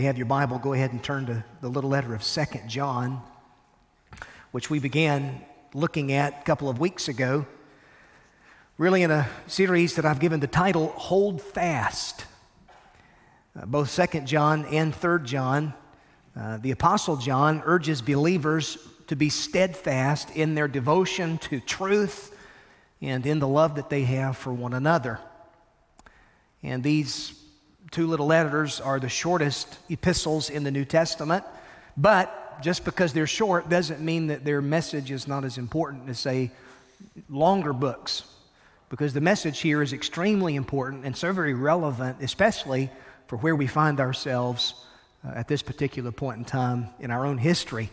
You have your Bible, go ahead and turn to the little letter of Second John, which we began looking at a couple of weeks ago, really in a series that I've given the title Hold Fast. Uh, both Second John and Third John, uh, the Apostle John urges believers to be steadfast in their devotion to truth and in the love that they have for one another. And these two little letters are the shortest epistles in the New Testament, but just because they're short doesn't mean that their message is not as important as, say, longer books, because the message here is extremely important and so very relevant, especially for where we find ourselves uh, at this particular point in time in our own history.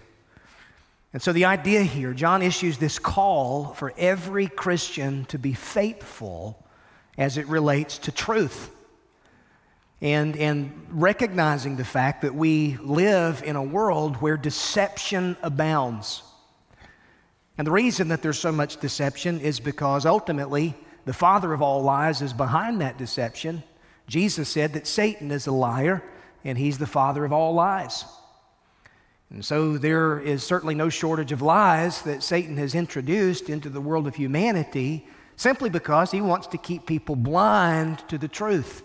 And so the idea here, John issues this call for every Christian to be faithful as it relates to truth and, and recognizing the fact that we live in a world where deception abounds. And the reason that there's so much deception is because ultimately the father of all lies is behind that deception. Jesus said that Satan is a liar and he's the father of all lies. And so there is certainly no shortage of lies that Satan has introduced into the world of humanity simply because he wants to keep people blind to the truth.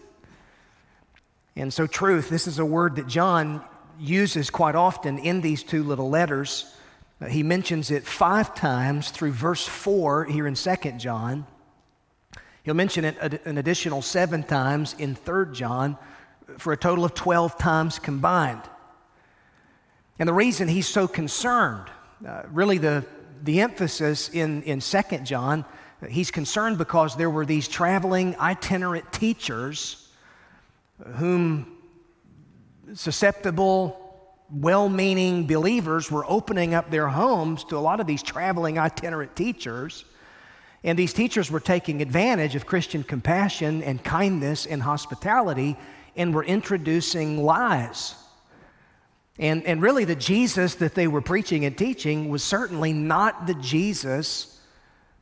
And so, truth, this is a word that John uses quite often in these two little letters. Uh, he mentions it five times through verse 4 here in 2 John. He'll mention it an additional seven times in 3 John for a total of 12 times combined. And the reason he's so concerned, uh, really the, the emphasis in, in 2 John, he's concerned because there were these traveling itinerant teachers whom susceptible, well meaning believers were opening up their homes to a lot of these traveling itinerant teachers. And these teachers were taking advantage of Christian compassion and kindness and hospitality and were introducing lies. And, and really, the Jesus that they were preaching and teaching was certainly not the Jesus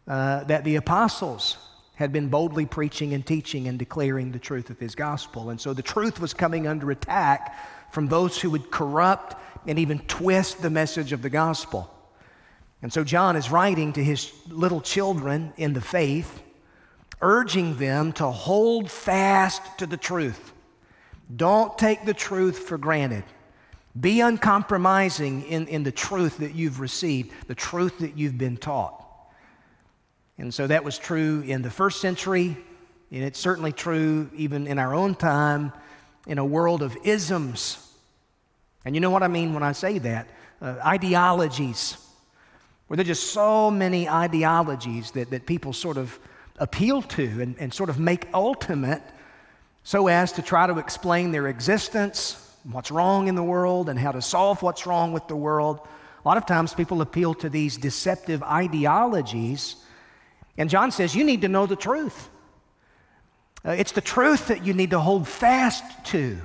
uh, that the apostles had been boldly preaching and teaching and declaring the truth of his gospel. And so the truth was coming under attack from those who would corrupt and even twist the message of the gospel. And so John is writing to his little children in the faith, urging them to hold fast to the truth. Don't take the truth for granted. Be uncompromising in, in the truth that you've received, the truth that you've been taught. And so that was true in the first century, and it's certainly true even in our own time in a world of isms. And you know what I mean when I say that? Uh, ideologies, where there are just so many ideologies that, that people sort of appeal to and, and sort of make ultimate so as to try to explain their existence, what's wrong in the world, and how to solve what's wrong with the world. A lot of times people appeal to these deceptive ideologies and John says, You need to know the truth. Uh, it's the truth that you need to hold fast to.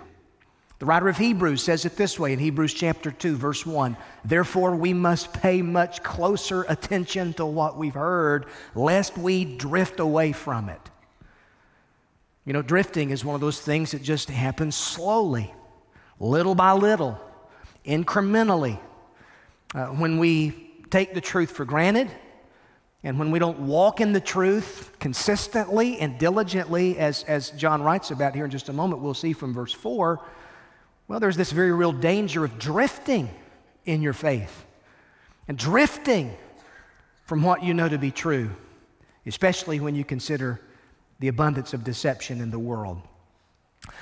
The writer of Hebrews says it this way in Hebrews chapter 2, verse 1 Therefore, we must pay much closer attention to what we've heard, lest we drift away from it. You know, drifting is one of those things that just happens slowly, little by little, incrementally. Uh, when we take the truth for granted, and when we don't walk in the truth consistently and diligently, as, as John writes about here in just a moment, we'll see from verse 4, well, there's this very real danger of drifting in your faith and drifting from what you know to be true, especially when you consider the abundance of deception in the world.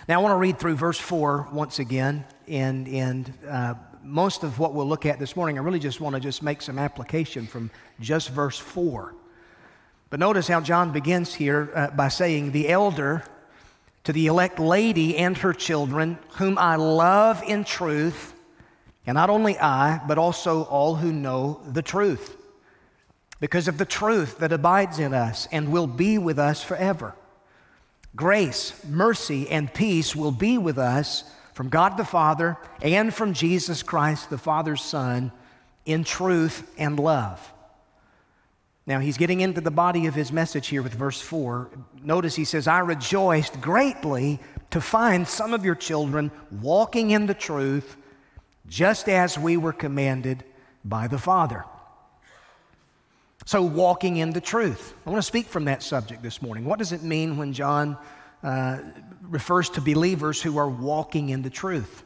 Now, I want to read through verse 4 once again, and, and uh, most of what we'll look at this morning, I really just want to just make some application from just verse 4. But notice how John begins here uh, by saying, The elder to the elect lady and her children, whom I love in truth, and not only I, but also all who know the truth, because of the truth that abides in us and will be with us forever. Grace, mercy, and peace will be with us from God the Father and from Jesus Christ, the Father's Son, in truth and love. Now, he's getting into the body of his message here with verse 4. Notice he says, I rejoiced greatly to find some of your children walking in the truth, just as we were commanded by the Father. So, walking in the truth. I want to speak from that subject this morning. What does it mean when John uh, refers to believers who are walking in the truth?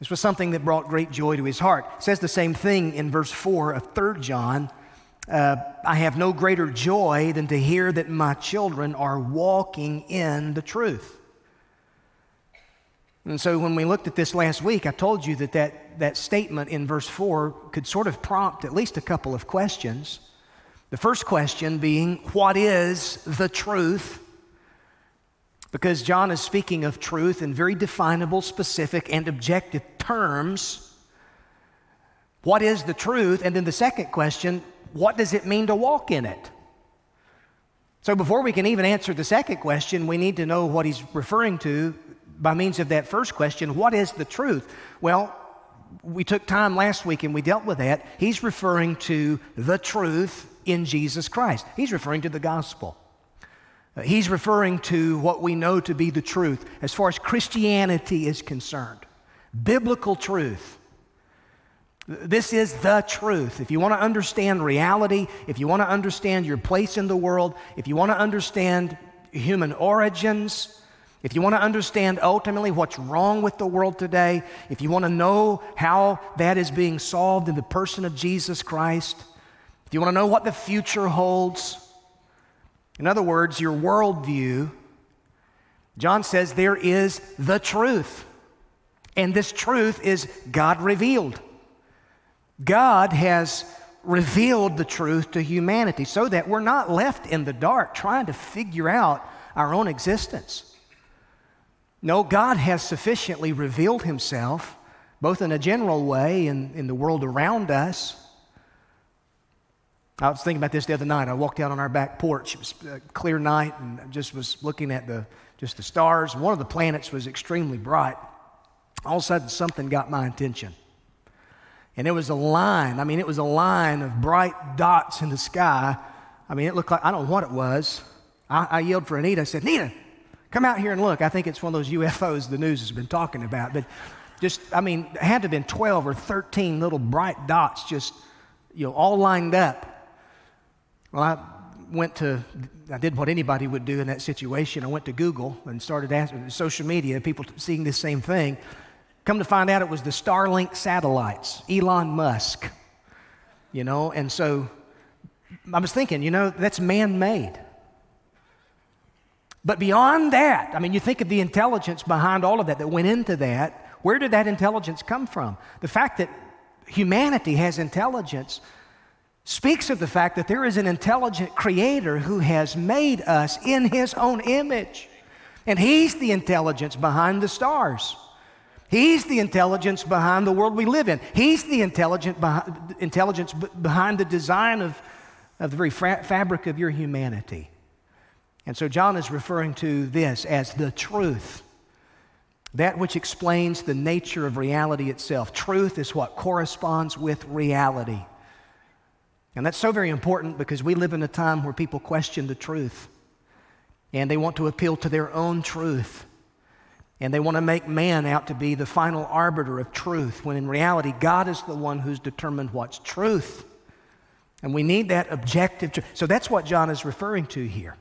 This was something that brought great joy to his heart. It says the same thing in verse 4 of 3 John. Uh, I have no greater joy than to hear that my children are walking in the truth. And so when we looked at this last week, I told you that that, that statement in verse 4 could sort of prompt at least a couple of questions. The first question being, What is the truth? Because John is speaking of truth in very definable, specific, and objective terms. What is the truth? And then the second question, What does it mean to walk in it? So before we can even answer the second question, we need to know what he's referring to by means of that first question what is the truth? Well, we took time last week and we dealt with that. He's referring to the truth in Jesus Christ, he's referring to the gospel. Uh, he's referring to what we know to be the truth as far as Christianity is concerned biblical truth. This is the truth. If you want to understand reality, if you want to understand your place in the world, if you want to understand human origins, if you want to understand ultimately what's wrong with the world today, if you want to know how that is being solved in the person of Jesus Christ, if you want to know what the future holds, in other words, your worldview, John says there is the truth. And this truth is God revealed. God has revealed the truth to humanity so that we're not left in the dark trying to figure out our own existence. No, God has sufficiently revealed himself, both in a general way and in the world around us. I was thinking about this the other night. I walked out on our back porch. It was a clear night, and I just was looking at the just the stars. One of the planets was extremely bright. All of a sudden, something got my attention. And it was a line. I mean, it was a line of bright dots in the sky. I mean, it looked like, I don't know what it was. I, I yelled for Anita. I said, Nita, Come out here and look. I think it's one of those UFOs the news has been talking about. But just, I mean, it had to have been 12 or 13 little bright dots just, you know, all lined up. Well, I went to, I did what anybody would do in that situation. I went to Google and started asking social media, people seeing this same thing. Come to find out it was the Starlink satellites, Elon Musk, you know, and so I was thinking, you know, that's man made. But beyond that, I mean, you think of the intelligence behind all of that that went into that. Where did that intelligence come from? The fact that humanity has intelligence speaks of the fact that there is an intelligent creator who has made us in his own image. And he's the intelligence behind the stars. He's the intelligence behind the world we live in. He's the intelligent behind, intelligence behind the design of, of the very fra- fabric of your humanity. And so John is referring to this as the truth, that which explains the nature of reality itself. Truth is what corresponds with reality. And that's so very important because we live in a time where people question the truth and they want to appeal to their own truth. And they want to make man out to be the final arbiter of truth, when in reality, God is the one who's determined what's truth. And we need that objective truth. So that's what John is referring to here.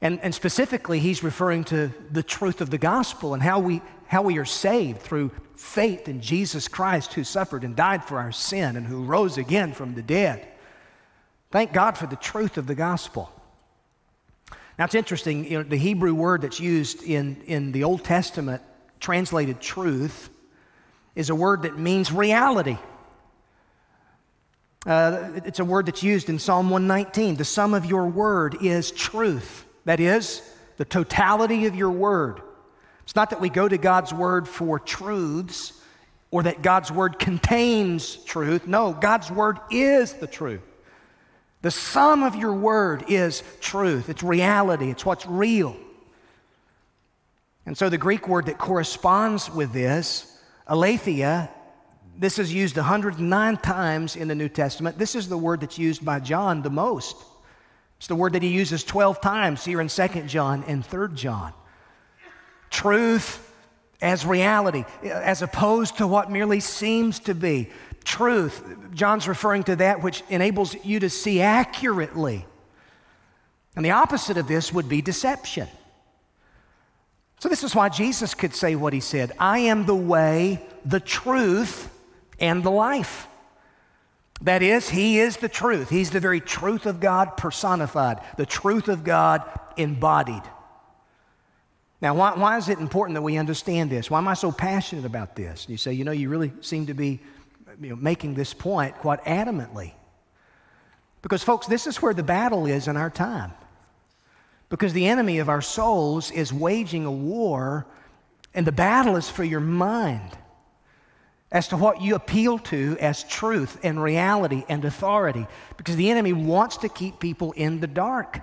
And, and specifically, he's referring to the truth of the gospel and how we, how we are saved through faith in Jesus Christ, who suffered and died for our sin and who rose again from the dead. Thank God for the truth of the gospel. Now, it's interesting, you know, the Hebrew word that's used in, in the Old Testament, translated truth, is a word that means reality. Uh, it's a word that's used in Psalm 119. The sum of your word is truth. That is, the totality of your word. It's not that we go to God's word for truths or that God's word contains truth. No, God's word is the truth. The sum of your word is truth, it's reality, it's what's real. And so the Greek word that corresponds with this, aletheia, this is used 109 times in the New Testament. This is the word that's used by John the most. It's the word that he uses 12 times here in 2 John and 3 John. Truth as reality, as opposed to what merely seems to be. Truth, John's referring to that which enables you to see accurately. And the opposite of this would be deception. So, this is why Jesus could say what he said I am the way, the truth, and the life. That is, He is the truth. He's the very truth of God personified, the truth of God embodied. Now, why, why is it important that we understand this? Why am I so passionate about this? You say, you know, you really seem to be you know, making this point quite adamantly. Because, folks, this is where the battle is in our time. Because the enemy of our souls is waging a war, and the battle is for your mind as to what you appeal to as truth and reality and authority. Because the enemy wants to keep people in the dark.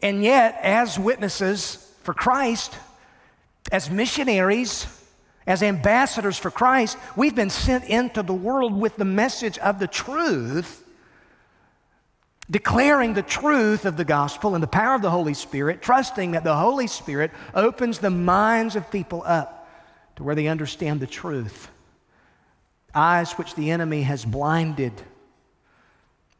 And yet, as witnesses for Christ, as missionaries, as ambassadors for Christ, we've been sent into the world with the message of the truth, declaring the truth of the gospel and the power of the Holy Spirit, trusting that the Holy Spirit opens the minds of people up to where they understand the truth. Eyes which the enemy has blinded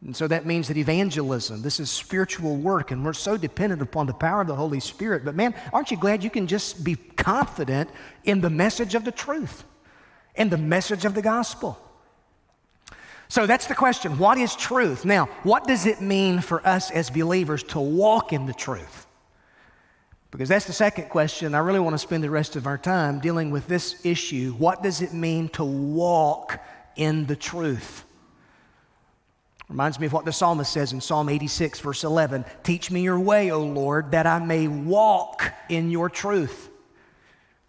and so that means that evangelism, this is spiritual work, and we're so dependent upon the power of the Holy Spirit. But man, aren't you glad you can just be confident in the message of the truth and the message of the gospel? So that's the question what is truth? Now, what does it mean for us as believers to walk in the truth? Because that's the second question. I really want to spend the rest of our time dealing with this issue. What does it mean to walk in the truth? Reminds me of what the psalmist says in Psalm 86, verse 11 Teach me your way, O Lord, that I may walk in your truth.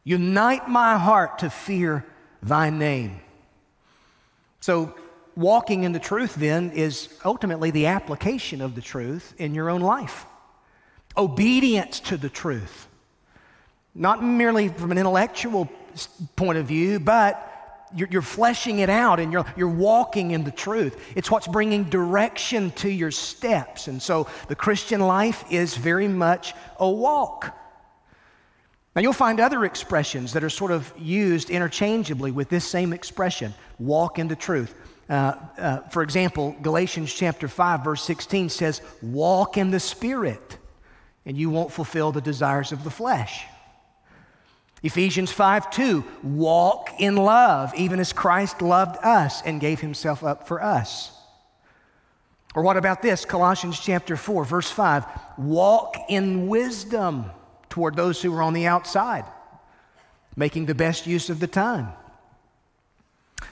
Unite my heart to fear thy name. So, walking in the truth then is ultimately the application of the truth in your own life. Obedience to the truth. Not merely from an intellectual point of view, but you're, you're, fleshing it out and you're, you're walking in the truth. It's what's bringing direction to your steps. And so the Christian life is very much a walk. Now, you'll find other expressions that are sort of used interchangeably with this same expression walk in the truth. Uh, uh, for example, Galatians chapter 5, verse 16 says, Walk in the Spirit, and you won't fulfill the desires of the flesh. Ephesians 5 2, walk in love, even as Christ loved us and gave himself up for us. Or what about this? Colossians chapter 4, verse 5, walk in wisdom toward those who are on the outside, making the best use of the time.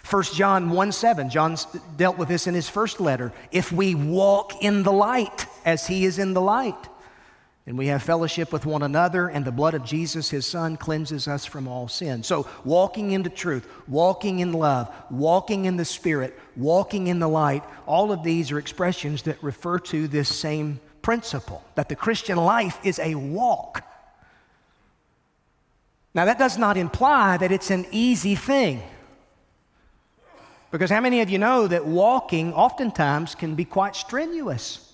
1 John 1 7, John dealt with this in his first letter. If we walk in the light as he is in the light, and we have fellowship with one another, and the blood of Jesus, his son, cleanses us from all sin. So, walking into truth, walking in love, walking in the Spirit, walking in the light, all of these are expressions that refer to this same principle that the Christian life is a walk. Now, that does not imply that it's an easy thing. Because how many of you know that walking oftentimes can be quite strenuous?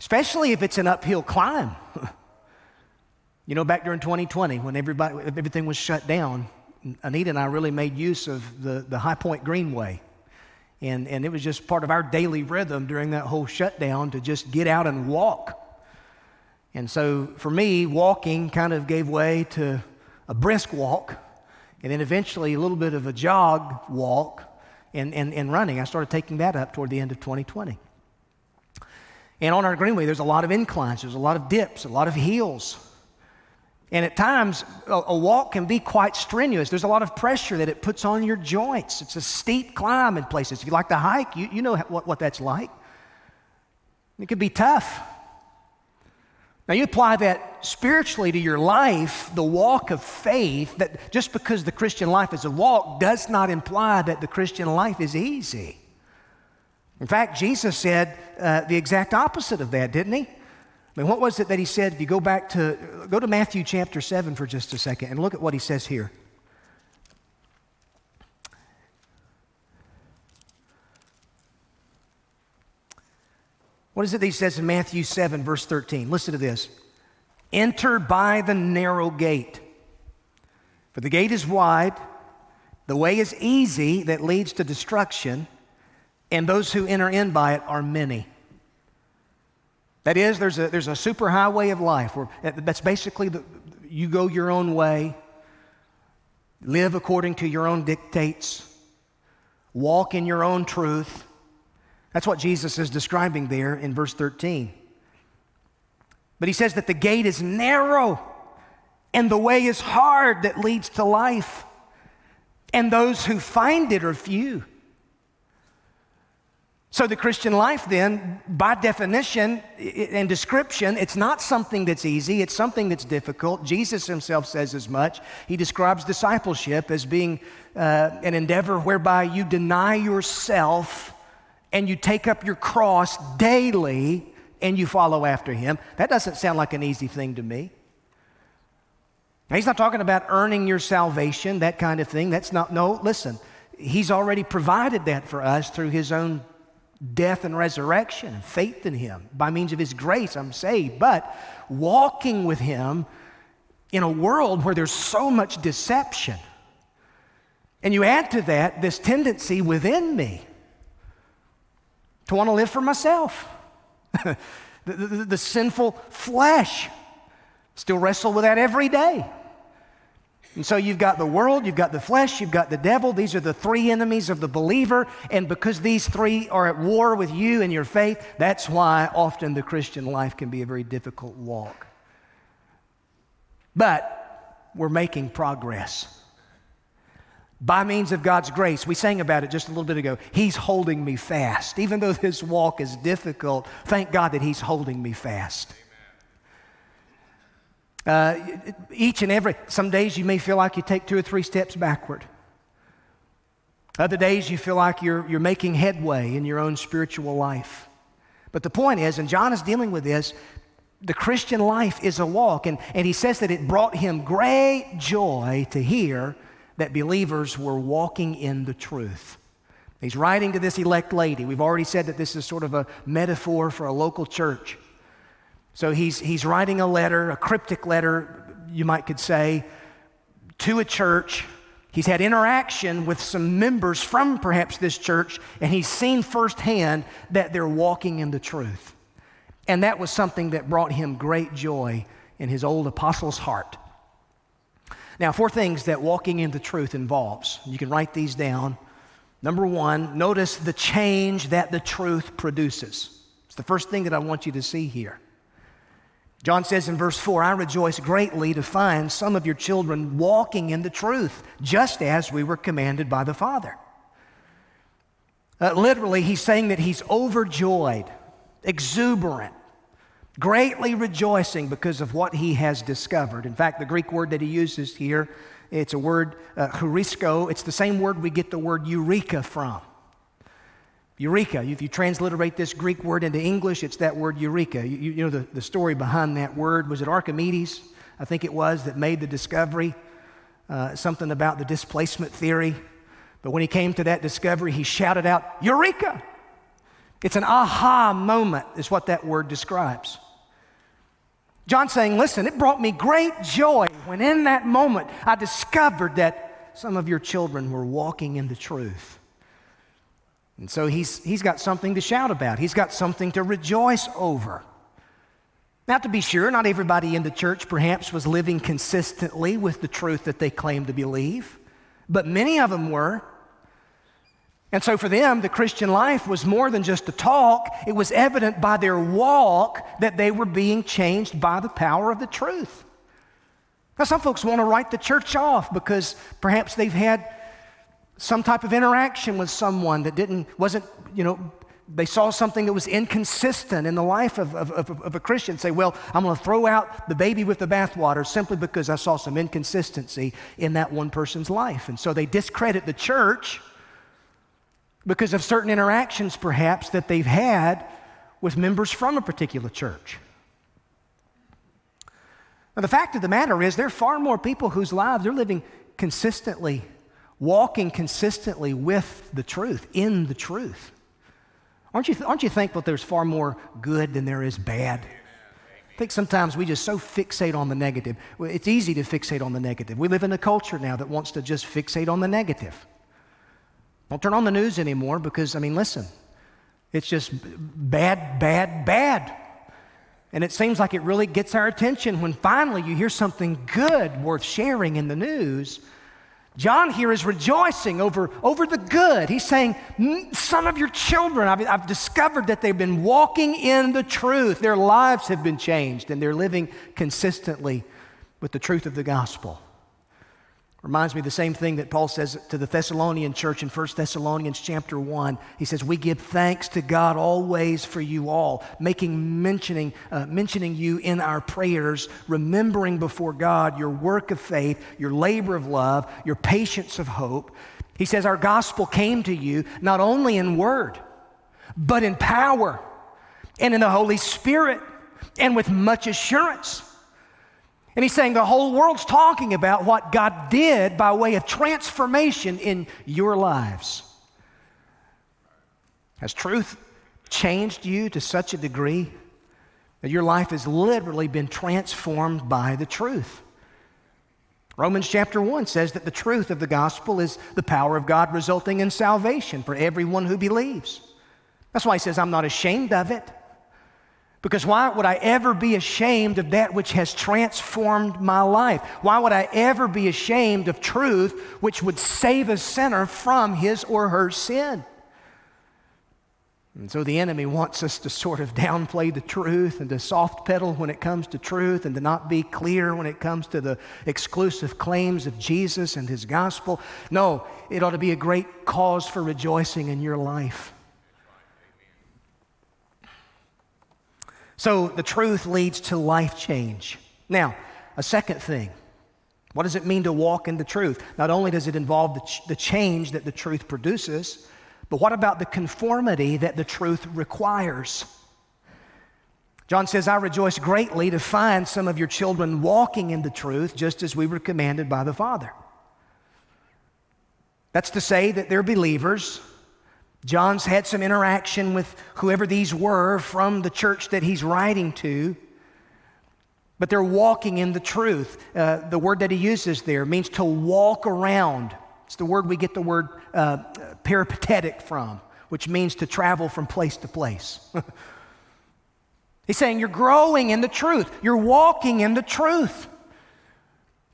Especially if it's an uphill climb. you know, back during 2020, when everybody, everything was shut down, Anita and I really made use of the, the High Point Greenway. And, and it was just part of our daily rhythm during that whole shutdown to just get out and walk. And so for me, walking kind of gave way to a brisk walk, and then eventually a little bit of a jog walk and, and, and running. I started taking that up toward the end of 2020. And on our greenway, there's a lot of inclines, there's a lot of dips, a lot of hills. And at times, a, a, walk can be quite strenuous. There's a lot of pressure that it puts on your joints. It's a steep climb in places. If you like to hike, you, you know what, what that's like. It can be tough. Now, you apply that spiritually to your life, the walk of faith, that just because the Christian life is a walk does not imply that the Christian life is easy. In fact, Jesus said uh, the exact opposite of that, didn't he? I mean, what was it that he said? If you go back to, go to Matthew chapter 7 for just a second and look at what he says here. What is it that he says in Matthew 7, verse 13? Listen to this. Enter by the narrow gate, For the gate is wide, the way is easy that leads to destruction, and those who enter in by it are many. That is, there's a, there's a superhighway of life where that's basically the, you go your own way, live according to your own dictates, walk in your own truth. That's what Jesus is describing there in verse 13. But he says that the gate is narrow and the way is hard that leads to life, and those who find it are few. So, the Christian life, then, by definition and description, it's not something that's easy, it's something that's difficult. Jesus himself says as much. He describes discipleship as being uh, an endeavor whereby you deny yourself and you take up your cross daily and you follow after him. That doesn't sound like an easy thing to me. Now, he's not talking about earning your salvation, that kind of thing. That's not, no, listen, he's already provided that for us through his own death and resurrection and faith in him. By means of his grace, I'm saved. But walking with him in a world where there's so much deception, and you add to that this tendency within me to want to live for myself. the, the, the, sinful flesh. Still wrestle with that every day. And so you've got the world, you've got the flesh, you've got the devil. These are the three enemies of the believer. And because these three are at war with you and your faith, that's why often the Christian life can be a very difficult walk. But we're making progress. By means of God's grace, we sang about it just a little bit ago. He's holding me fast. Even though this walk is difficult, thank God that He's holding me fast. Uh, each and every, some days you may feel like you take two or three steps backward. Other days you feel like you're, you're making headway in your own spiritual life. But the point is, and John is dealing with this, the Christian life is a walk. And, and he says that it brought him great joy to hear that believers were walking in the truth. He's writing to this elect lady. We've already said that this is sort of a metaphor for a local church. So he's, he's writing a letter, a cryptic letter, you might could say, to a church. He's had interaction with some members from perhaps this church, and he's seen firsthand that they're walking in the truth. And that was something that brought him great joy in his old apostle's heart. Now, four things that walking in the truth involves. You can write these down. Number one, notice the change that the truth produces. It's the first thing that I want you to see here. John says in verse 4 I rejoice greatly to find some of your children walking in the truth, just as we were commanded by the Father. Uh, literally, he's saying that he's overjoyed, exuberant, greatly rejoicing because of what he has discovered. In fact, the Greek word that he uses here, it's a word, uh. It's the same word we get the word eureka from. Eureka. If you transliterate this Greek word into English, it's that word eureka. You, you, know the, the story behind that word. Was it Archimedes, I think it was, that made the discovery? Uh, something about the displacement theory. But when he came to that discovery, he shouted out, Eureka! It's an aha moment, is what that word describes. John's saying, Listen, it brought me great joy when in that moment I discovered that some of your children were walking in the truth. And so he's, he's got something to shout about, he's got something to rejoice over. Now, to be sure, not everybody in the church perhaps was living consistently with the truth that they claimed to believe, but many of them were. And so for them, the Christian life was more than just a talk. It was evident by their walk that they were being changed by the power of the truth. Now, some folks want to write the church off because perhaps they've had some type of interaction with someone that didn't, wasn't, you know, they saw something that was inconsistent in the life of, of, of, of a Christian. Say, well, I'm going to throw out the baby with the bathwater simply because I saw some inconsistency in that one person's life. And so they discredit the church because of certain interactions, perhaps, that they've had with members from a particular church. Now, the fact of the matter is, there are far more people whose lives they're living consistently walking consistently with the truth, in the truth. Aren't you, aren't you thankful there's far more good than there is bad? I think sometimes we just so fixate on the negative. It's easy to fixate on the negative. We live in a culture now that wants to just fixate on the negative. Don't turn on the news anymore because, I mean, listen, it's just bad, bad, bad. And it seems like it really gets our attention when finally you hear something good worth sharing in the news. John here is rejoicing over, over the good. He's saying, Some of your children, I've, I've discovered that they've been walking in the truth. Their lives have been changed, and they're living consistently with the truth of the gospel. Reminds me of the same thing that Paul says to the Thessalonian church in 1 Thessalonians chapter 1. He says, We give thanks to God always for you all, making mentioning, uh, mentioning you in our prayers, remembering before God your work of faith, your labor of love, your patience of hope. He says, Our gospel came to you not only in word, but in power and in the Holy Spirit and with much assurance and he's saying the whole world's talking about what God did by way of transformation in your lives. Has truth changed you to such a degree that your life has literally been transformed by the truth? Romans chapter 1 says that the truth of the gospel is the power of God resulting in salvation for everyone who believes. That's why he says, I'm not ashamed of it. Because why would I ever be ashamed of that which has transformed my life? Why would I ever be ashamed of truth which would save a sinner from his or her sin? And so the enemy wants us to sort of downplay the truth and to soft pedal when it comes to truth and to not be clear when it comes to the exclusive claims of Jesus and his gospel. No, it ought to be a great cause for rejoicing in your life. So the truth leads to life change. Now, a second thing. What does it mean to walk in the truth? Not only does it involve the, ch- the change that the truth produces, but what about the conformity that the truth requires? John says, I rejoice greatly to find some of your children walking in the truth, just as we were commanded by the Father. That's to say that they're believers John's had some interaction with whoever these were from the church that he's writing to, but they're walking in the truth. Uh, the word that he uses there means to walk around. It's the word we get the word uh, peripatetic from, which means to travel from place to place. He's saying you're growing in the truth, you're walking in the truth.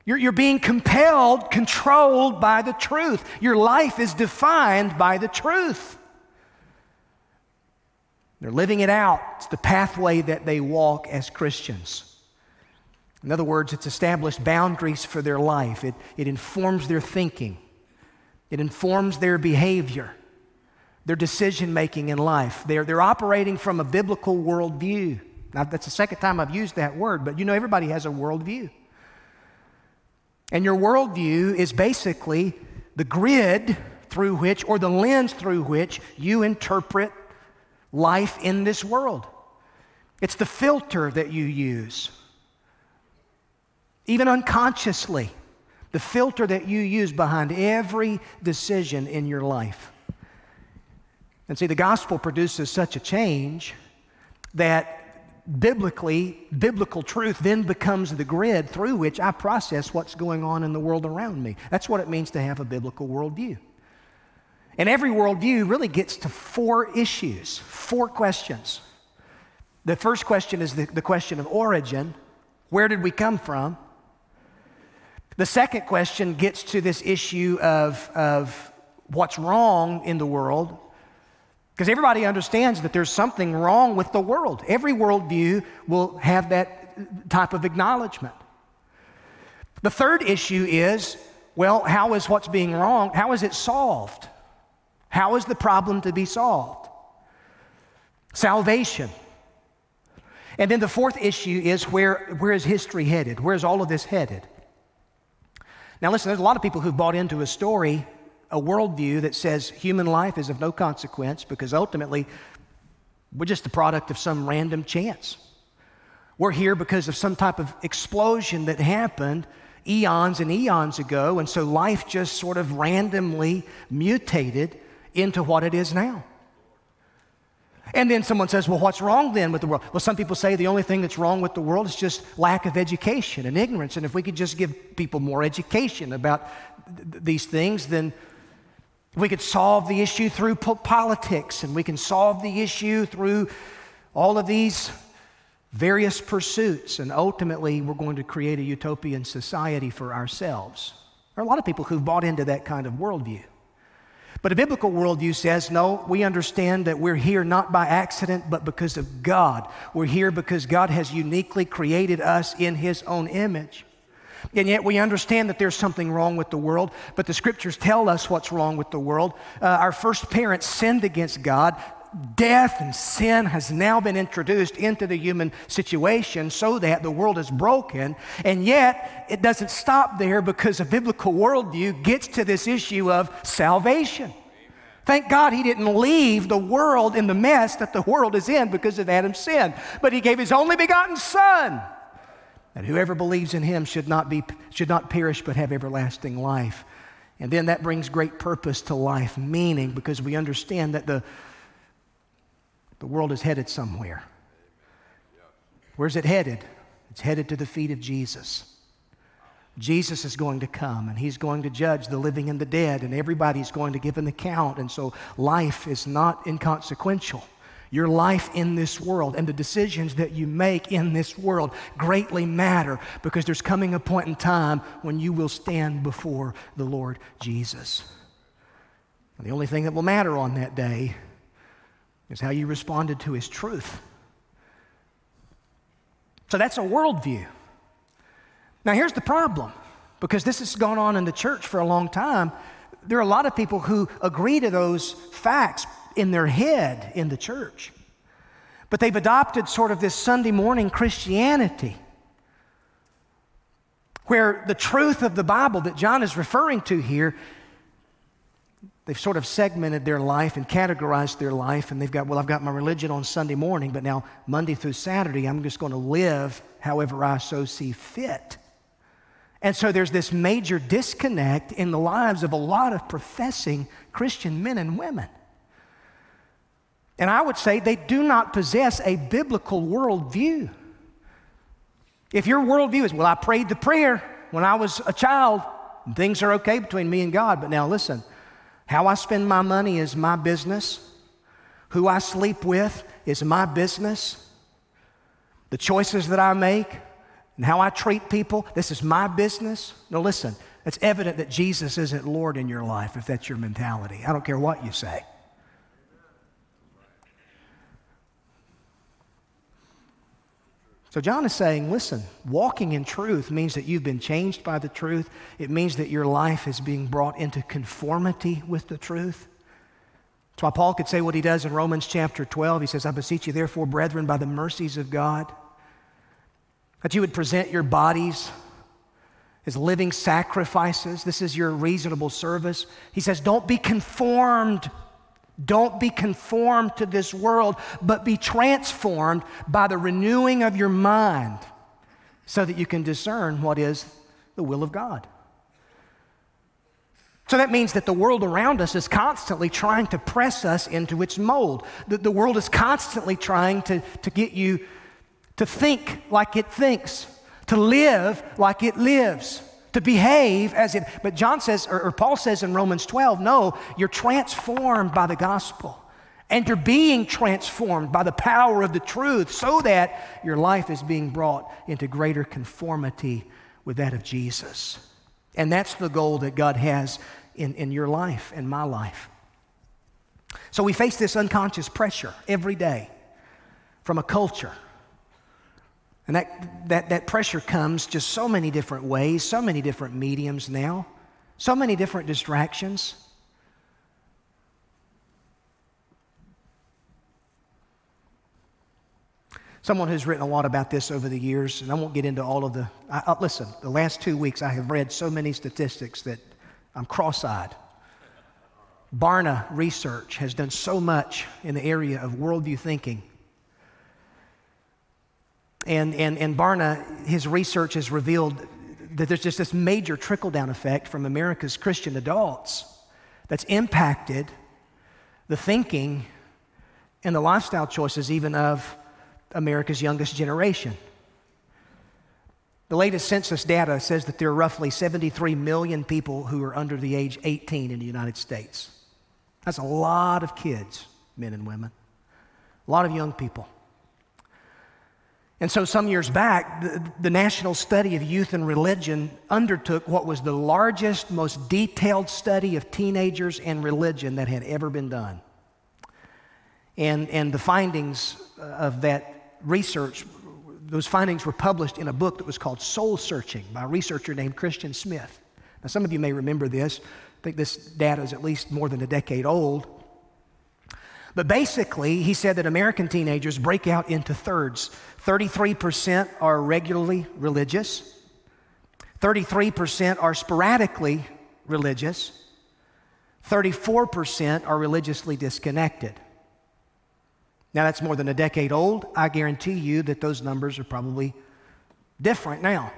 You're, you're being compelled, controlled by the truth. Your life is defined by the truth. They're living it out. It's the pathway that they walk as Christians. In other words, it's established boundaries for their life, it, it informs their thinking, it informs their behavior, their decision making in life. They're, they're operating from a biblical worldview. Now, that's the second time I've used that word, but you know, everybody has a worldview. And your worldview is basically the grid through which, or the lens through which, you interpret life in this world. It's the filter that you use. Even unconsciously, the filter that you use behind every decision in your life. And see, the gospel produces such a change that biblically, biblical truth then becomes the grid through which I process what's going on in the world around me. That's what it means to have a biblical worldview. And every worldview really gets to four issues, four questions. The first question is the, the question of origin where did we come from? The second question gets to this issue of, of what's wrong in the world. Because everybody understands that there's something wrong with the world. Every worldview will have that type of acknowledgement. The third issue is well, how is what's being wrong? How is it solved? How is the problem to be solved? Salvation. And then the fourth issue is where, where is history headed? Where is all of this headed? Now, listen, there's a lot of people who've bought into a story a worldview that says human life is of no consequence because ultimately we're just the product of some random chance. We're here because of some type of explosion that happened eons and eons ago, and so life just sort of randomly mutated into what it is now. And then someone says, well, what's wrong then with the world? Well, some people say the only thing that's wrong with the world is just lack of education and ignorance. And if we could just give people more education about th- these things, then we could solve the issue through po- politics and we can solve the issue through all of these various pursuits. And ultimately, we're going to create a utopian society for ourselves. There are a lot of people who've bought into that kind of worldview. But a biblical worldview says, no, we understand that we're here not by accident, but because of God. We're here because God has uniquely created us in His own image. And yet we understand that there's something wrong with the world, but the scriptures tell us what's wrong with the world. Uh, our first parents sinned against God death and sin has now been introduced into the human situation so that the world is broken. And yet, it doesn't stop there because a biblical worldview gets to this issue of salvation. Thank God he didn't leave the world in the mess that the world is in because of Adam's sin, but he gave his only begotten Son. And whoever believes in him should not, be, should not perish but have everlasting life. And then that brings great purpose to life, meaning because we understand that the, the world is headed somewhere. Where's it headed? It's headed to the feet of Jesus. Jesus is going to come and he's going to judge the living and the dead, and everybody's going to give an account. And so life is not inconsequential. Your life in this world and the decisions that you make in this world greatly matter because there's coming a point in time when you will stand before the Lord Jesus. And the only thing that will matter on that day is how you responded to his truth. So that's a worldview. Now, here's the problem because this has gone on in the church for a long time. There are a lot of people who agree to those facts in their head in the church, but they've adopted sort of this Sunday morning Christianity where the truth of the Bible that John is referring to here they've sort of segmented their life and categorized their life, and they've got, well, I've got my religion on Sunday morning, but now Monday through Saturday, I'm just going to live however I so see fit. And so there's this major disconnect in the lives of a lot of professing Christian men and women. And I would say they do not possess a biblical worldview. If your worldview is, well, I prayed the prayer when I was a child, and things are okay between me and God, but now listen, how I spend my money is my business. Who I sleep with is my business. The choices that I make and how I treat people, this is my business. Now listen, it's evident that Jesus isn't Lord in your life if that's your mentality. I don't care what you say. So, John is saying, listen, walking in truth means that you've been changed by the truth. It means that your life is being brought into conformity with the truth. That's why Paul could say what he does in Romans chapter 12. He says, I beseech you, therefore, brethren, by the mercies of God, that you would present your bodies as living sacrifices. This is your reasonable service. He says, Don't be conformed don't be conformed to this world, but be transformed by the renewing of your mind so that you can discern what is the will of God. So that means that the world around us is constantly trying to press us into its mold. The, the world is constantly trying to, to get you to think like it thinks, to live like it lives to behave as it. But John says, or, or Paul says in Romans 12, no, you're transformed by the gospel. And you're being transformed by the power of the truth so that your life is being brought into greater conformity with that of Jesus. And that's the goal that God has in, in your life and my life. So we face this unconscious pressure every day from a culture and that, that, that pressure comes just so many different ways, so many different mediums now, so many different distractions. Someone who's written a lot about this over the years, and I won't get into all of the. I, listen, the last two weeks I have read so many statistics that I'm cross eyed. Barna Research has done so much in the area of worldview thinking and, and, and Barna, his research has revealed that there's just this major trickle down effect from America's Christian adults that's impacted the thinking and the lifestyle choices, even of America's youngest generation. The latest census data says that there are roughly 73 million people who are under the age 18 in the United States. That's a lot of kids, men and women, a lot of young people. And so, some years back, the, the, National Study of Youth and Religion undertook what was the largest, most detailed study of teenagers and religion that had ever been done. And, and the findings uh, of that research, those findings were published in a book that was called Soul Searching by a researcher named Christian Smith. Now, some of you may remember this. I think this data is at least more than a decade old. But basically, he said that American teenagers break out into thirds 33% are regularly religious, 33% are sporadically religious, 34% are religiously disconnected. Now, that's more than a decade old. I guarantee you that those numbers are probably different now.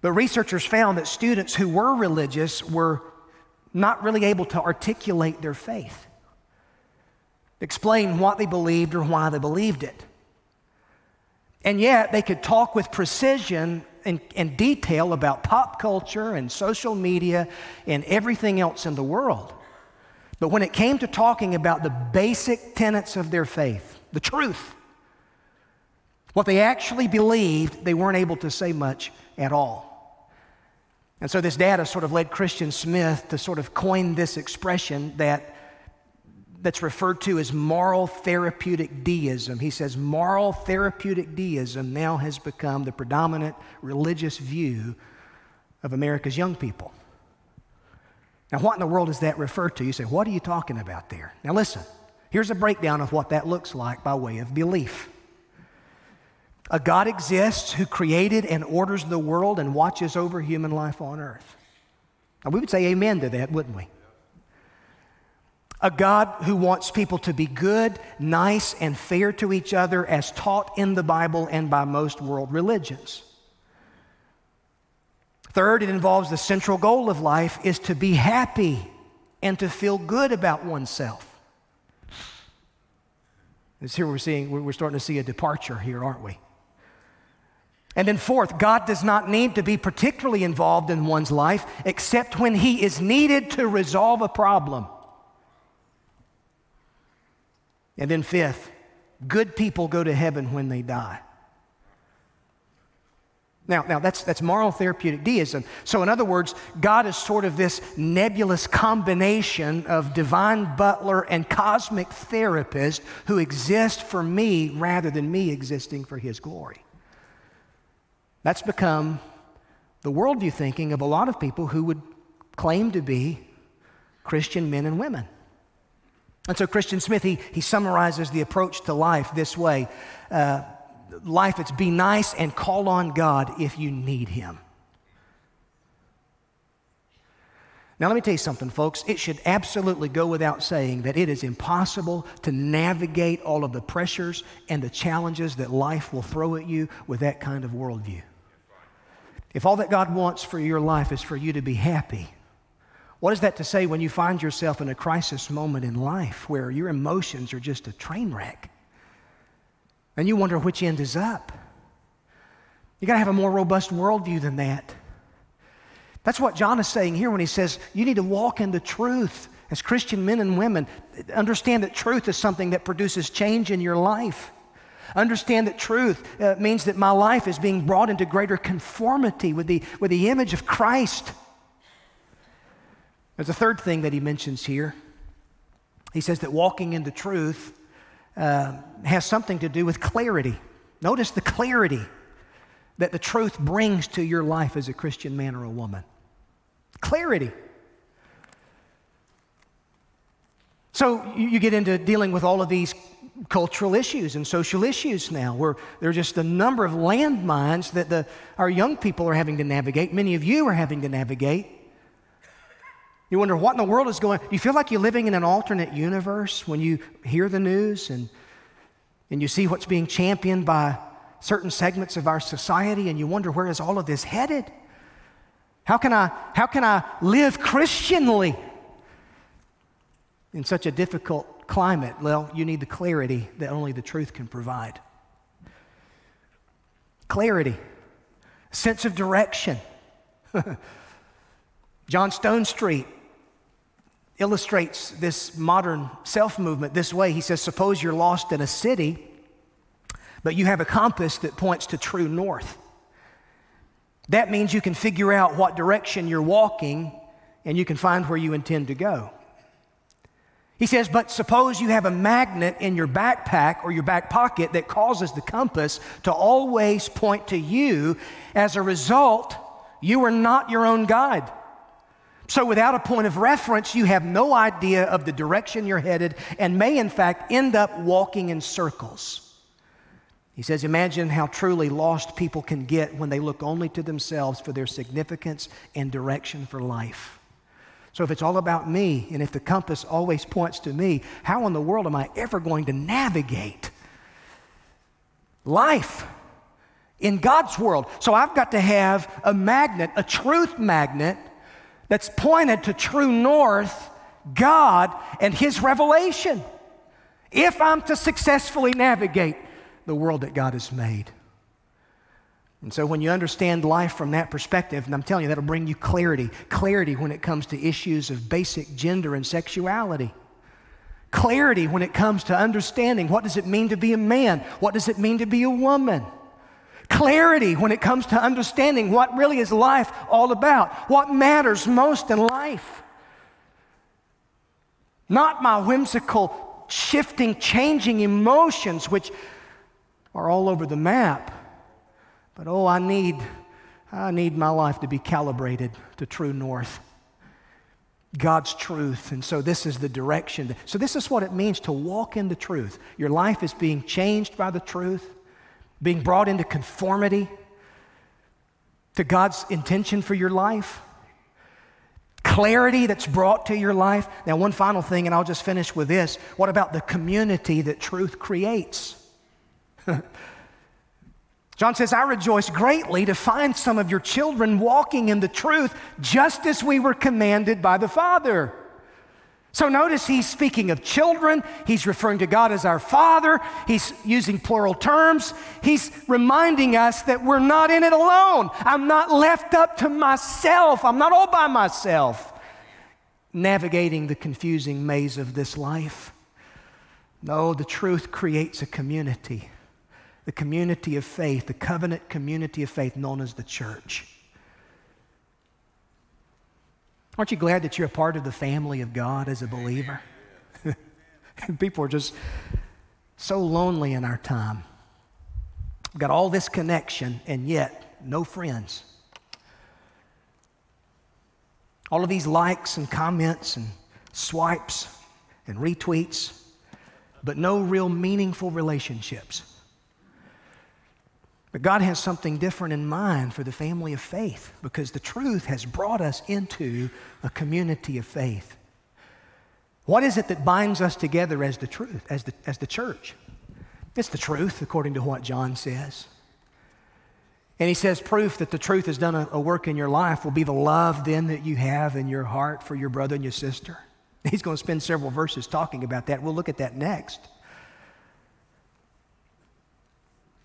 But researchers found that students who were religious were not really able to articulate their faith explain what they believed or why they believed it. And yet, they could talk with precision and, and, detail about pop culture and social media and everything else in the world. But when it came to talking about the basic tenets of their faith, the truth, what they actually believed, they weren't able to say much at all. And so this data sort of led Christian Smith to sort of coin this expression that that's referred to as moral therapeutic deism. He says moral therapeutic deism now has become the predominant religious view of America's young people. Now, what in the world does that refer to? You say, what are you talking about there? Now, listen, here's a breakdown of what that looks like by way of belief. A God exists who created and orders the world and watches over human life on earth. Now, we would say amen to that, wouldn't we? A God who wants people to be good, nice, and fair to each other as taught in the Bible and by most world religions. Third, it involves the central goal of life is to be happy and to feel good about oneself. It's here we're seeing, we're starting to see a departure here, aren't we? And then, fourth, God does not need to be particularly involved in one's life except when He is needed to resolve a problem. And then, fifth, good people go to heaven when they die. Now, now that's, that's moral therapeutic deism. So, in other words, God is sort of this nebulous combination of divine butler and cosmic therapist who exist for me rather than me existing for his glory. That's become the worldview thinking of a lot of people who would claim to be Christian men and women. And so Christian Smith, he, he summarizes the approach to life this way uh, life, it's be nice and call on God if you need Him. Now, let me tell you something, folks. It should absolutely go without saying that it is impossible to navigate all of the pressures and the challenges that life will throw at you with that kind of worldview. If all that God wants for your life is for you to be happy, what is that to say when you find yourself in a crisis moment in life where your emotions are just a train wreck and you wonder which end is up? You got to have a more robust worldview than that. That's what John is saying here when he says you need to walk in the truth as Christian men and women. Understand that truth is something that produces change in your life. Understand that truth uh, means that my life is being brought into greater conformity with the, with the image of Christ. There's a third thing that he mentions here. He says that walking in the truth uh, has something to do with clarity. Notice the clarity that the truth brings to your life as a Christian man or a woman. Clarity. So you get into dealing with all of these cultural issues and social issues now, where there are just a number of landmines that the, our young people are having to navigate. Many of you are having to navigate. You wonder what in the world is going on. You feel like you're living in an alternate universe when you hear the news and, and you see what's being championed by certain segments of our society and you wonder where is all of this headed? How can I, how can I live Christianly in such a difficult climate? Well, you need the clarity that only the truth can provide. Clarity, sense of direction. John Stonestreet illustrates this modern self movement this way. He says, Suppose you're lost in a city, but you have a compass that points to true north. That means you can figure out what direction you're walking and you can find where you intend to go. He says, but suppose you have a magnet in your backpack or your back pocket that causes the compass to always point to you. As a result, you are not your own guide. So, without a point of reference, you have no idea of the direction you're headed and may, in fact, end up walking in circles. He says, Imagine how truly lost people can get when they look only to themselves for their significance and direction for life. So, if it's all about me and if the compass always points to me, how in the world am I ever going to navigate life in God's world? So, I've got to have a magnet, a truth magnet that's pointed to true north, God, and His revelation. If I'm to successfully navigate the world that God has made. And so, when you understand life from that perspective, and I'm telling you, that'll bring you clarity clarity when it comes to issues of basic gender and sexuality. Clarity when it comes to understanding what does it mean to be a man? What does it mean to be a woman? Clarity when it comes to understanding what really is life all about, what matters most in life. Not my whimsical, shifting, changing emotions, which are all over the map, but oh, I need, I need my life to be calibrated to true north. God's truth. And so this is the direction. So this is what it means to walk in the truth. Your life is being changed by the truth being brought into conformity to God's intention for your life, clarity that's brought to your life. Now, one final thing, and I'll just finish with this. What about the community that truth creates? John says, I rejoice greatly to find some of your children walking in the truth just as we were commanded by the Father. So notice he's speaking of children. He's referring to God as our Father. He's using plural terms. He's reminding us that we're not in it alone. I'm not left up to myself. I'm not all by myself navigating the confusing maze of this life. No, the truth creates a community, the community of faith, the covenant community of faith known as the church. Aren't you glad that you're a part of the family of God as a believer? People are just so lonely in our time. We've got all this connection and yet no friends. All of these likes and comments and swipes and retweets, but no real meaningful relationships. But God has something different in mind for the family of faith because the truth has brought us into a community of faith. What is it that binds us together as the truth, as the, as the church? It's the truth, according to what John says. And he says, proof that the truth has done a, a work in your life will be the love then that you have in your heart for your brother and your sister. He's going to spend several verses talking about that. We'll look at that next.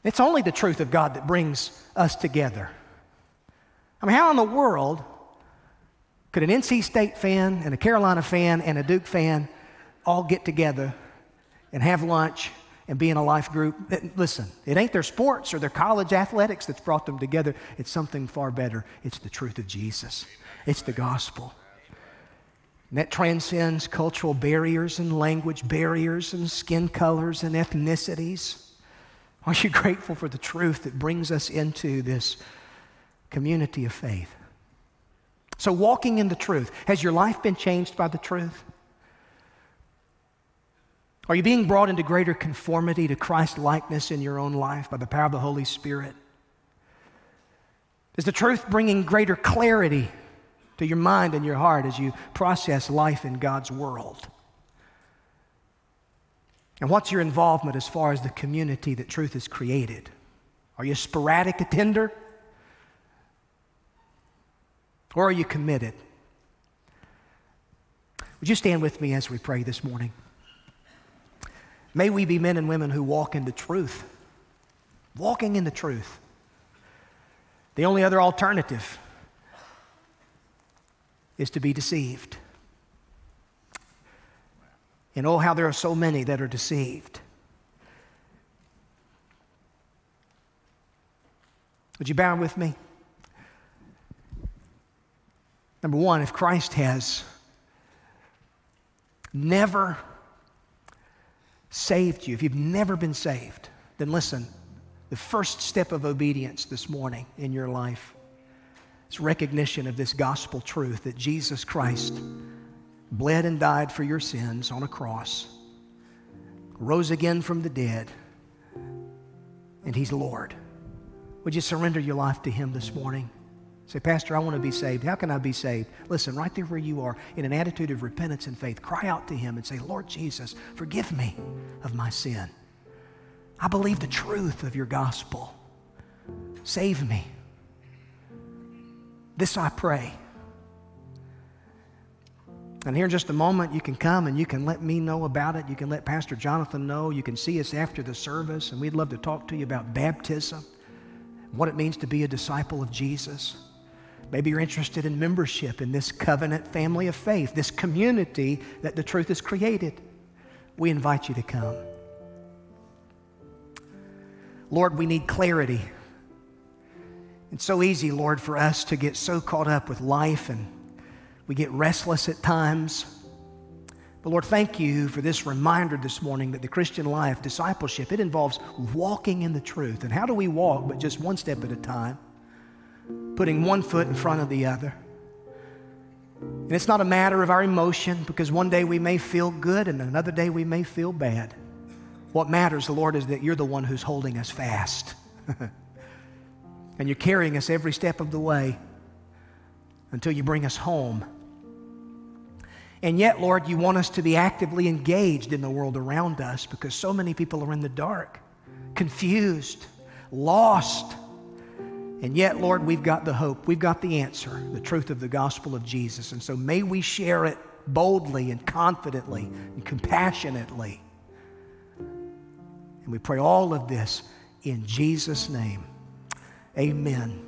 It's only the truth of God that brings us together. I mean, how in the world could an NC State fan and a Carolina fan and a Duke fan all get together and have lunch and be in a life group? Listen, it ain't their sports or their college athletics that's brought them together. It's something far better. It's the truth of Jesus, it's the gospel. And that transcends cultural barriers and language barriers and skin colors and ethnicities. Are you grateful for the truth that brings us into this community of faith? So, walking in the truth, has your life been changed by the truth? Are you being brought into greater conformity to Christ likeness in your own life by the power of the Holy Spirit? Is the truth bringing greater clarity to your mind and your heart as you process life in God's world? And what's your involvement as far as the community that truth has created? Are you a sporadic attender? Or are you committed? Would you stand with me as we pray this morning? May we be men and women who walk in the truth. Walking in the truth. The only other alternative is to be deceived. And oh, how there are so many that are deceived. Would you bow with me? Number one, if Christ has never saved you, if you've never been saved, then listen, the first step of obedience this morning in your life is recognition of this gospel truth that Jesus Christ bled and died for your sins on a cross, rose again from the dead, and He's Lord. Would you surrender your life to Him this morning? Say, Pastor, I want to be saved. How can I be saved? Listen, right there where you are, in an attitude of repentance and faith, cry out to Him and say, Lord Jesus, forgive me of my sin. I believe the truth of your gospel. Save me. This I pray. And here in just a moment, you can come and you can let me know about it. You can let Pastor Jonathan know. You can see us after the service, and we'd love to talk to you about baptism, what it means to be a disciple of Jesus. Maybe you're interested in membership in this covenant family of faith, this community that the truth has created. We invite you to come. Lord, we need clarity. It's so easy, Lord, for us to get so caught up with life and we get restless at times. But Lord, thank you for this reminder this morning that the Christian life, discipleship, it involves walking in the truth. And how do we walk but just one step at a time? putting one foot in front of the other. And it's not a matter of our emotion because one day we may feel good and another day we may feel bad. What matters, Lord, is that you're the one who's holding us fast. and you're carrying us every step of the way until you bring us home. And yet, Lord, you want us to be actively engaged in the world around us because so many people are in the dark, confused, lost and yet, Lord, we've got the hope. We've got the answer, the truth of the gospel of Jesus. And so may we share it boldly and confidently and compassionately. And we pray all of this in Jesus' name. Amen.